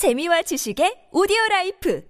재미와 지식의 오디오 life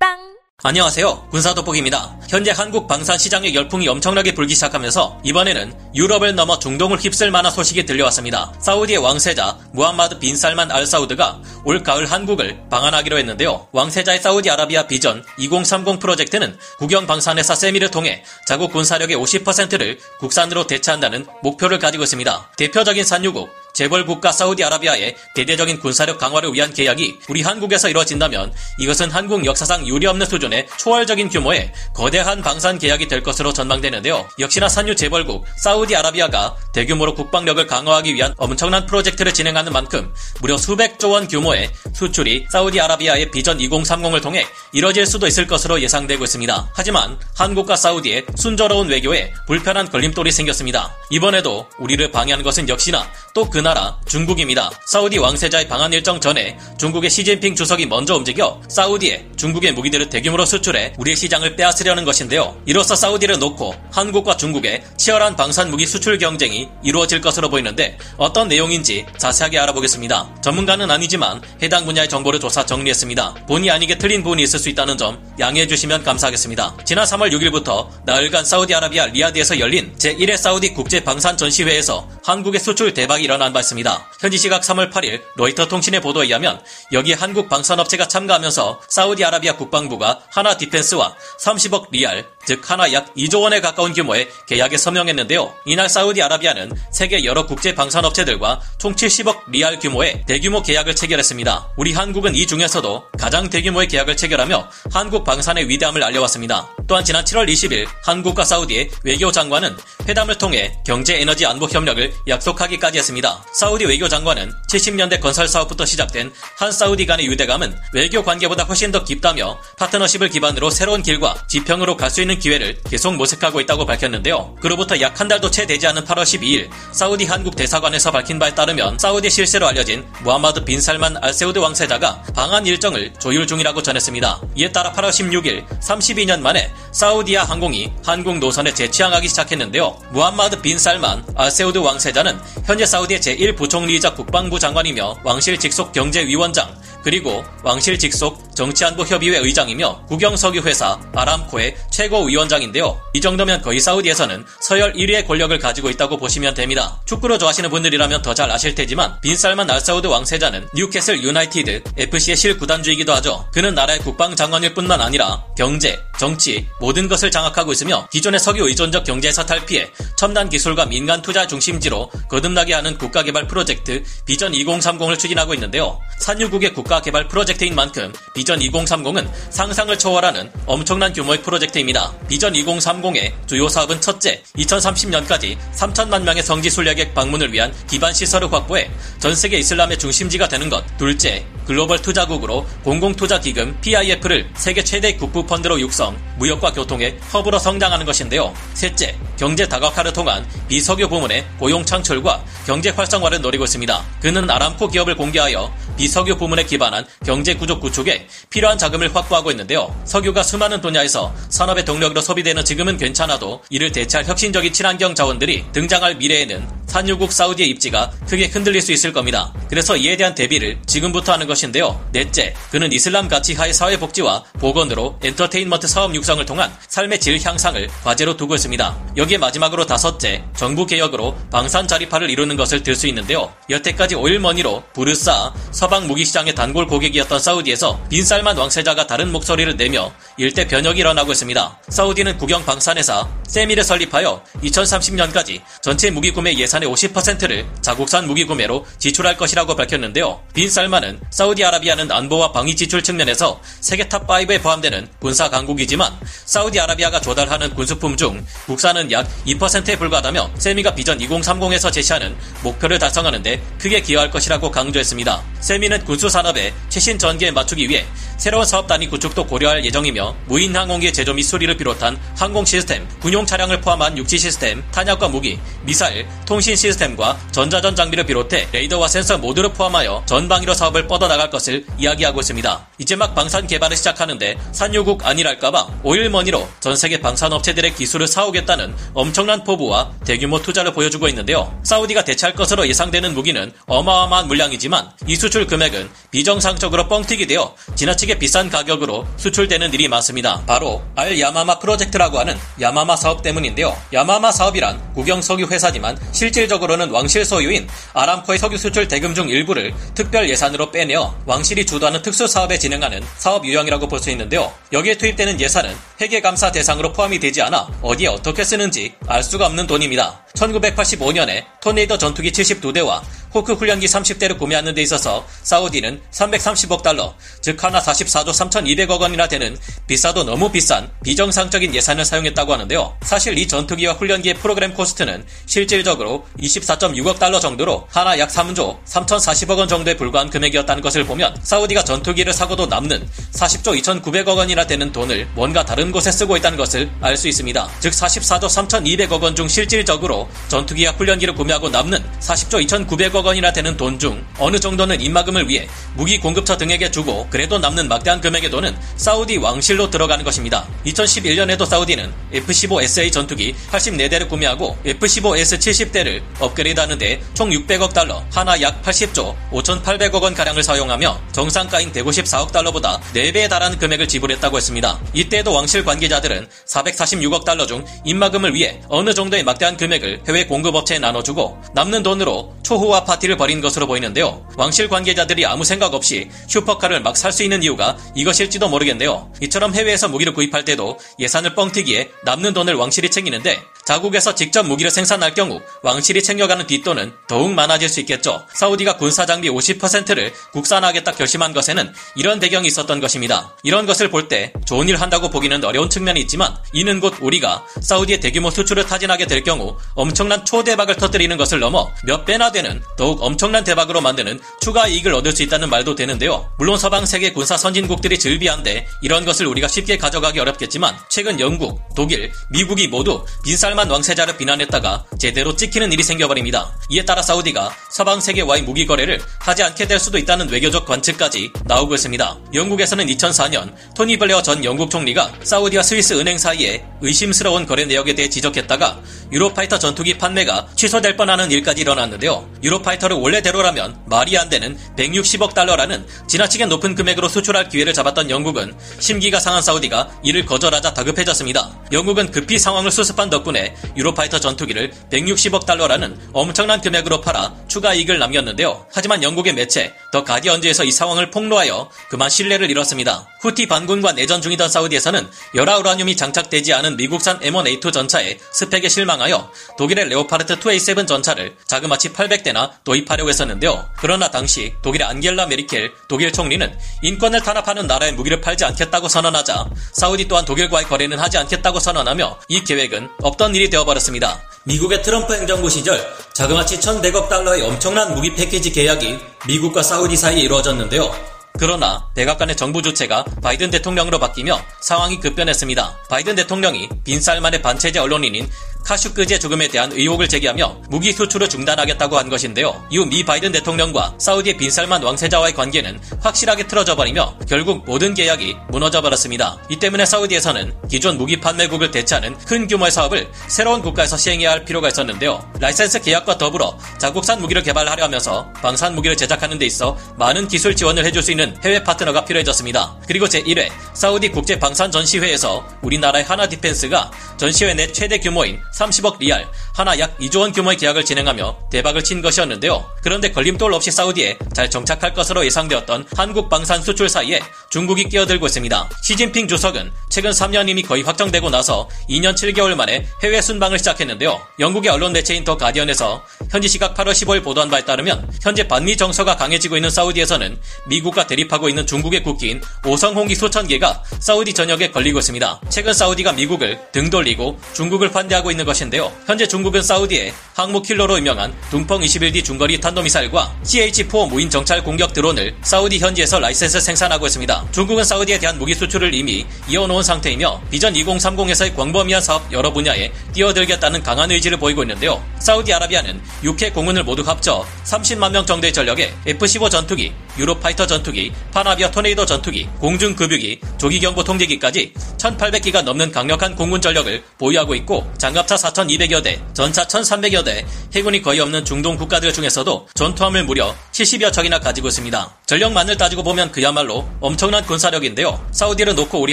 팟빵 안녕하세요. 군사 돋보기입니다. 현재 한국 방산 시장의 열풍이 엄청나게 불기 시작하면서 이번에는 유럽을 넘어 중동을 휩쓸 만한 소식이 들려왔습니다. 사우디의 왕세자 무함마드 빈 살만 알 사우드가 올 가을 한국을 방한하기로 했는데요. 왕세자의 사우디아라비아 비전 2030 프로젝트는 국영 방산회사 SAMI를 통해 자국 군사력의 50%를 국산으로 대체한다는 목표를 가지고 있습니다. 대표적인 산유국 재벌 국가 사우디아라비아의 대대적인 군사력 강화를 위한 계약이 우리 한국에서 이루어진다면 이것은 한국 역사상 유례없는 수준의 초월적인 규모의 거대한 방산 계약이 될 것으로 전망되는데요. 역시나 산유 재벌국 사우디아라비아가 대규모로 국방력을 강화하기 위한 엄청난 프로젝트를 진행하는 만큼 무려 수백조 원 규모의 수출이 사우디아라비아의 비전 2030을 통해 이뤄질 수도 있을 것으로 예상되고 있습니다. 하지만 한국과 사우디의 순조로운 외교에 불편한 걸림돌이 생겼습니다. 이번에도 우리를 방해한 것은 역시나 또 그날 나라 중국입니다. 사우디 왕세자의 방한 일정 전에 중국의 시진핑 주석이 먼저 움직여 사우디에 중국의 무기들을 대규모로 수출해 우리의 시장을 빼앗으려는 것인데요. 이로써 사우디를 놓고 한국과 중국의 치열한 방산 무기 수출 경쟁이 이루어질 것으로 보이는데 어떤 내용인지 자세하게 알아보겠습니다. 전문가는 아니지만 해당 분야의 정보를 조사 정리했습니다. 본의 아니게 틀린 부분이 있을 수 있다는 점 양해해 주시면 감사하겠습니다. 지난 3월 6일부터 나흘간 사우디아라비아 리야드에서 열린 제1회 사우디 국제 방산 전시회에서 한국의 수출 대박이 일어난 바 있습니다. 현지 시각 3월 8일 로이터 통신의 보도에 의하면 여기에 한국 방산업체가 참가하면서 사우디아라비아 국방부가 한화 디펜스와 30억 리알, 즉 한화 약 2조 원에 가까운 규모의 계약에 서명했는데요. 이날 사우디아라비아는 세계 여러 국제 방산업체들과 총 70억 리알 규모의 대규모 계약을 체결했습니다. 우리 한국은 이 중에서도 가장 대규모의 계약을 체결하며 한국 방산의 위대함을 알려왔습니다. 또한 지난 7월 20일 한국과 사우디의 외교장관은 회담을 통해 경제 에너지 안보 협력을 약속하기까지 했습니다. 사우디 외교장관은 70년대 건설 사업부터 시작된 한 사우디 간의 유대감은 외교 관계보다 훨씬 더 깊다며 파트너십을 기반으로 새로운 길과 지평으로 갈 수 있는 기회를 계속 모색하고 있다고 밝혔는데요. 그로부터 약 한 달도 채 되지 않은 8월 12일 사우디 한국 대사관에서 밝힌 바에 따르면 사우디 실세로 알려진 무함마드 빈 살만 알사우드 왕세자가 방한 일정을 조율 중이라고 전했습니다. 이에 따라 8월 16일 32년 만에 사우디아 항공이 한국 노선에 재취항하기 시작했는데요. 무함마드 빈 살만 알사우드 왕세자는 현재 사우디의 제1부총리이자 국방부 장관이며 왕실 직속 경제위원장 그리고 왕실 직속 정치안보협의회 의장이며 국영석유회사 아람코의 최고위원장인데요. 이 정도면 거의 사우디에서는 서열 1위의 권력을 가지고 있다고 보시면 됩니다. 축구를 좋아하시는 분들이라면 더 잘 아실 테지만 빈살만 알사우드 왕세자는 뉴캐슬 유나이티드 FC의 실구단주이기도 하죠. 그는 나라의 국방장관일 뿐만 아니라 경제, 정치, 모든 것을 장악하고 있으며 기존의 석유 의존적 경제에서 탈피해 첨단 기술과 민간 투자 중심지로 거듭나게 하는 국가개발 프로젝트 비전 2030을 추진하고 있는데요. 산유국의 국가개발 프로젝트인 만큼 비전 2030은 상상을 초월하는 엄청난 규모의 프로젝트입니다. 비전 2030의 주요 사업은 첫째, 2030년까지 3천만 명의 성지 순례객 방문을 위한 기반 시설을 확보해 전 세계 이슬람의 중심지가 되는 것. 둘째, 글로벌 투자국으로 공공투자기금 PIF를 세계 최대 국부 펀드로 육성, 무역과 교통의 허브로 성장하는 것인데요. 셋째, 경제 다각화를 통한 비석유 부문의 고용 창출과 경제 활성화를 노리고 있습니다. 그는 아람코 기업을 공개하여 비석유 부문에 기반한 경제 구조 구축에 필요한 자금을 확보하고 있는데요. 석유가 수많은 분야에서 산업의 동력으로 소비되는 지금은 괜찮아도 이를 대체할 혁신적인 친환경 자원들이 등장할 미래에는 산유국 사우디의 입지가 크게 흔들릴 수 있을 겁니다. 그래서 이에 대한 대비를 지금부터 하는 것인데요. 넷째, 그는 이슬람 가치하의 사회복지와 보건으로 엔터테인먼트 사업 육성을 통한 삶의 질 향상을 과제로 두고 있습니다. 에 마지막으로 다섯째, 정부 개혁으로 방산 자립화를 이루는 것을 들 수 있는데요. 여태까지 오일머니로 부르싸 서방 무기 시장의 단골 고객이었던 사우디에서 빈살만 왕세자가 다른 목소리를 내며 일대 변혁이 일어나고 있습니다. 사우디는 국영 방산회사 세미를 설립하여 2030년까지 전체 무기 구매 예산의 50%를 자국산 무기 구매로 지출할 것이라고 밝혔는데요. 빈 살만은 사우디아라비아는 안보와 방위 지출 측면에서 세계 탑5에 포함되는 군사 강국이지만 사우디아라비아가 조달하는 군수품 중 국산은 약 2%에 불과하다며 SAMI가 비전 2030에서 제시하는 목표를 달성하는 데 크게 기여할 것이라고 강조했습니다. SAMI는 군수 산업의 최신 전개에 맞추기 위해 새로운 사업 단위 구축도 고려할 예정이며 무인 항공기 제조 및 수리를 비롯한 항공 시스템, 군용 차량을 포함한 육지 시스템, 탄약과 무기, 미사일, 통신 시스템과 전자전 장비를 비롯해 레이더와 센서 모두를 포함하여 전방위로 사업을 뻗어나갈 것을 이야기하고 있습니다. 이제 막 방산 개발을 시작하는데 산유국 아니랄까봐 오일머니로 전 세계 방산업체들의 기술을 사오겠다는 엄청난 포부와 대규모 투자를 보여주고 있는데요. 사우디가 대체할 것으로 예상되는 무기는 어마어마한 물량이지만 이 수출 금액은 비정상적으로 뻥튀기 되어 지나치게 비싼 가격으로 수출되는 일이 많습니다. 바로 알 야마마 프로젝트라고 하는 야마마 사업 때문인데요. 야마마 사업이란 국영 석유 회사지만 실질적으로는 왕실 소유인 아람코의 석유 수출 대금 중 일부를 특별 예산으로 빼내어 왕실이 주도하는 특수 사업에 진행하는 사업 유형이라고 볼 수 있는데요. 여기에 투입되는 예산은 회계 감사 대상으로 포함이 되지 않아 어디에 어떻게 쓰는지 알 수가 없는 돈입니다. 1985년에 토네이도 전투기 72대와 호크 훈련기 30대를 구매하는 데 있어서 사우디는 330억 달러, 즉 한화 44조 3,200억 원이나 되는 비싸도 너무 비싼 비정상적인 예산을 사용했다고 하는데요. 사실 이 전투기와 훈련기의 프로그램 코스트는 실질적으로 24.6억 달러 정도로 한화 약 3조 3,040억 원 정도에 불과한 금액이었다는 것을 보면 사우디가 전투기를 사고도 남는 40조 2,900억 원이나 되는 돈을 뭔가 다른 곳에 쓰고 있다는 것을 알 수 있습니다. 즉 44조 3,200억 원 중 실질적으로 전투기와 훈련기를 구매하고 남는 40조 2,900억 100억 원이나 되는 돈 중 어느 정도는 입막음을 위해 무기 공급처 등에게 주고 그래도 남는 막대한 금액의 돈은 사우디 왕실로 들어가는 것입니다. 2011년에도 사우디는 F-15SA 전투기 84대를 구매하고 F-15S 70대를 업그레이드하는데 총 600억 달러, 하나 약 80조 5,800억 원 가량을 사용하며 정상가인 154억 달러보다 4배에 달하는 금액을 지불했다고 했습니다. 이때도 왕실 관계자들은 446억 달러 중 입막음을 위해 어느 정도의 막대한 금액을 해외 공급업체에 나눠주고 남는 돈으로 초호화 파티를 벌인 것으로 보이는데요. 왕실 관계자들이 아무 생각 없이 슈퍼카를 막 살 수 있는 이유가 이것일지도 모르겠네요. 이처럼 해외에서 무기를 구입할 때도 예산을 뻥튀기에 남는 돈을 왕실이 챙기는데 자국에서 직접 무기를 생산할 경우 왕실이 챙겨가는 뒷돈은 더욱 많아질 수 있겠죠. 사우디가 군사 장비 50%를 국산화하겠다 결심한 것에는 이런 배경이 있었던 것입니다. 이런 것을 볼 때 좋은 일 한다고 보기는 어려운 측면이 있지만 이는 곧 우리가 사우디의 대규모 수출을 타진하게 될 경우 엄청난 초대박을 터뜨리는 것을 넘어 몇 배나 되는 더욱 엄청난 대박으로 만드는 추가 이익을 얻을 수 있다는 말도 되는데요. 물론 서방 세계 군사 선진국들이 즐비한데 이런 것을 우리가 쉽게 가져가기 어렵겠지만 최근 영국, 독일, 미국이 모두 빈살만 왕세자를 비난했다가 제대로 찍히는 일이 생겨버립니다. 이에 따라 사우디가 서방 세계와의 무기 거래를 하지 않게 될 수도 있다는 외교적 관측까지 나오고 있습니다. 영국에서는 2004년 토니 블레어 전 영국 총리가 사우디와 스위스 은행 사이에 의심스러운 거래 내역에 대해 지적했다가 유로파이터 전투기 판매가 취소될 뻔하는 일까지 일어났는데요. 유로파이터를 원래대로라면 말이 안 되는 160억 달러라는 지나치게 높은 금액으로 수출할 기회를 잡았던 영국은 심기가 상한 사우디가 이를 거절하자 다급해졌습니다. 영국은 급히 상황을 수습한 덕분에 유로파이터 전투기를 160억 달러라는 엄청난 금액으로 팔아 추가 이익을 남겼는데요. 하지만 영국의 매체 더 가디언즈에서 이 상황을 폭로하여 그만 신뢰를 잃었습니다. 후티 반군과 내전 중이던 사우디에서는 열화 우라늄이 장착되지 않은 미국산 M1A2 전차의 스펙에 실망하여 독일의 레오파르트 2A7 전차를 자그마치 800 대나 도입하려고 했었는데요. 그러나 당시 독일의 안겔라 메리켈 독일 총리는 인권을 탄압하는 나라에 무기를 팔지 않겠다고 선언하자 사우디 또한 독일과의 거래는 하지 않겠다고 선언하며 이 계획은 없던 일이 되어버렸습니다. 미국의 트럼프 행정부 시절 자그마치 1100억 달러의 엄청난 무기 패키지 계약이 미국과 사우디 사이에 이루어졌는데요. 그러나 백악관의 정부 주체가 바이든 대통령으로 바뀌며 상황이 급변했습니다. 바이든 대통령이 빈살만의 반체제 언론인인 카슈크지의 죽음에 대한 의혹을 제기하며 무기 수출을 중단하겠다고 한 것인데요. 이후 미 바이든 대통령과 사우디의 빈살만 왕세자와의 관계는 확실하게 틀어져 버리며 결국 모든 계약이 무너져 버렸습니다. 이 때문에 사우디에서는 기존 무기 판매국을 대체하는 큰 규모의 사업을 새로운 국가에서 시행해야 할 필요가 있었는데요. 라이센스 계약과 더불어 자국산 무기를 개발하려 하면서 방산 무기를 제작하는 데 있어 많은 기술 지원을 해줄 수 있는 해외 파트너가 필요해졌습니다. 그리고 제1회 사우디 국제 방산 전시회에서 우리나라의 한화 디펜스가 전시회 내 최대 규모인 30억 리알, 한화 약 2조 원 규모의 계약을 진행하며 대박을 친 것이었는데요. 그런데 걸림돌 없이 사우디에 잘 정착할 것으로 예상되었던 한국 방산 수출 사이에 중국이 끼어들고 있습니다. 시진핑 주석은 최근 3연임이 거의 확정되고 나서 2년 7개월 만에 해외 순방을 시작했는데요. 영국의 언론 매체인 더 가디언에서 현지 시각 8월 15일 보도한 바에 따르면 현재 반미 정서가 강해지고 있는 사우디에서는 미국과 대립하고 있는 중국의 국기인 오성홍기 수천 개가 사우디 전역에 걸리고 있습니다. 최근 사우디가 미국을 등 돌리고 중국을 환대하고 있는 것인데요. 현재 중국은 사우디에 항모 킬러로 유명한 둥펑 21D 중거리 탄도미사일과 CH-4 무인 정찰 공격 드론을 사우디 현지에서 라이센스 생산하고 있습니다. 중국은 사우디에 대한 무기 수출을 이미 이어놓은 상태이며 비전 2030에서의 광범위한 사업 여러 분야에 뛰어들겠다는 강한 의지를 보이고 있는데요. 사우디아라비아는 6회 공군을 모두 합쳐 30만 명 정도의 전력에 F-15 전투기 유로파이터 전투기, 파나비아 토네이도 전투기, 공중급유기, 조기경보 통제기까지 1800기가 넘는 강력한 공군 전력을 보유하고 있고 장갑차 4200여 대, 전차 1300여 대, 해군이 거의 없는 중동 국가들 중에서도 전투함을 무려 70여 척이나 가지고 있습니다. 전력만을 따지고 보면 그야말로 엄청난 군사력인데요. 사우디를 놓고 우리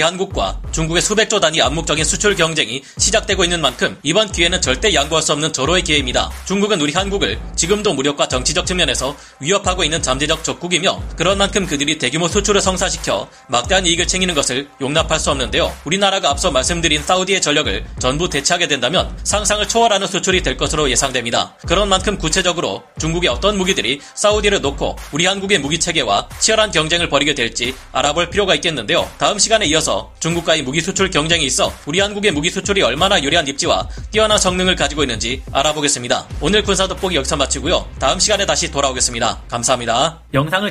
한국과 중국의 수백조 단위 암묵적인 수출 경쟁이 시작되고 있는 만큼 이번 기회는 절대 양보할 수 없는 절호의 기회입니다. 중국은 우리 한국을 지금도 무력과 정치적 측면에서 위협하고 있는 잠재적 적국이 며 그런 만큼 그들이 대규모 수출을 성사시켜 막대한 이익을 챙기는 것을 용납할 수 없는데요. 우리나라가 앞서 말씀드린 사우디의 전력을 전부 대체하게 된다면 상상을 초월하는 수출이 될 것으로 예상됩니다. 그런 만큼 구체적으로 중국의 어떤 무기들이 사우디를 놓고 우리 한국의 무기 체계와 치열한 경쟁을 벌이게 될지 알아볼 필요가 있겠는데요. 다음 시간에 이어서 중국과의 무기 수출 경쟁이 있어 우리 한국의 무기 수출이 얼마나 유리한 입지와 뛰어난 성능을 가지고 있는지 알아보겠습니다. 오늘 군사 돋보기 여기서 마치고요. 다음 시간에 다시 돌아오겠습니다. 감사합니다. 영상을